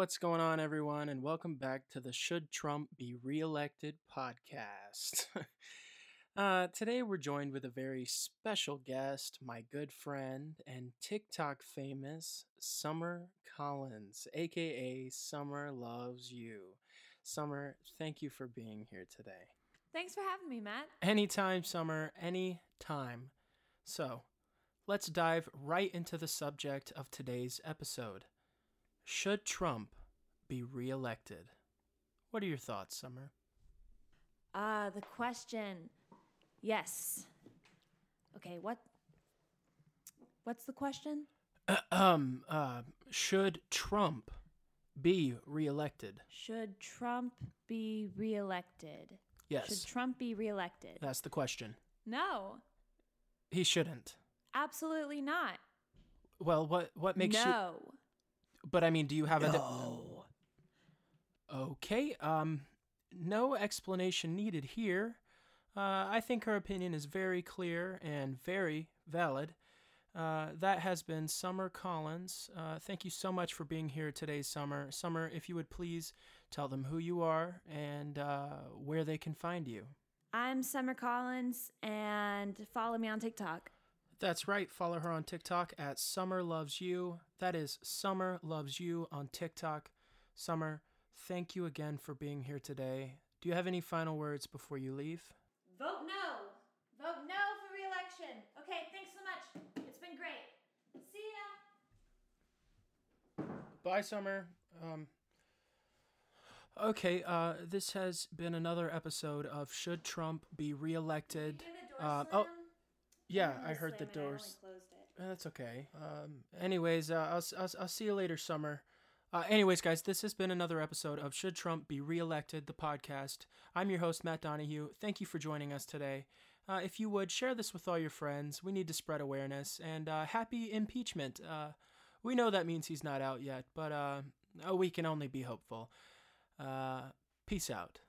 what's going on, everyone, and welcome back to the Should Trump Be Reelected podcast. uh, today, we're joined with a very special guest, my good friend and TikTok famous Summer Collins, aka Summer Loves You. Summer, thank you for being here today. Thanks for having me, Matt. Anytime, Summer, anytime. So, let's dive right into the subject of today's episode. Should Trump be reelected? What are your thoughts, Summer? Uh, the question. Yes. Okay, what What's the question? um, uh, should Trump be reelected? Should Trump be reelected? Yes. Should Trump be reelected? That's the question. No. He shouldn't. Absolutely not. Well, what what makes you no. But I mean, do you have a No. Okay. Um no explanation needed here. Uh, I think her opinion is very clear and very valid. Uh, that has been Summer Collins. Uh, thank you so much for being here today, Summer. Summer, if you would please tell them who you are and uh, where they can find you. I'm Summer Collins and follow me on TikTok. That's right. Follow her on TikTok at Summer Loves You. That is Summer Loves You on TikTok. Summer, thank you again for being here today. Do you have any final words before you leave? Vote no. Vote no for reelection. Okay, thanks so much. It's been great. See ya. Bye, Summer. Um, okay, uh, this has been another episode of Should Trump Be Reelected? Um, oh, yeah, I heard the doors. Uh, That's okay. Um, anyways, uh, I'll, I'll, I'll see you later, Summer. Uh, anyways, guys, this has been another episode of Should Trump Be Reelected, the podcast. I'm your host, Matt Donahue. Thank you for joining us today. Uh, if you would, share this with all your friends. We need to spread awareness. And uh, happy impeachment. Uh, we know that means he's not out yet, but uh, we can only be hopeful. Uh, peace out.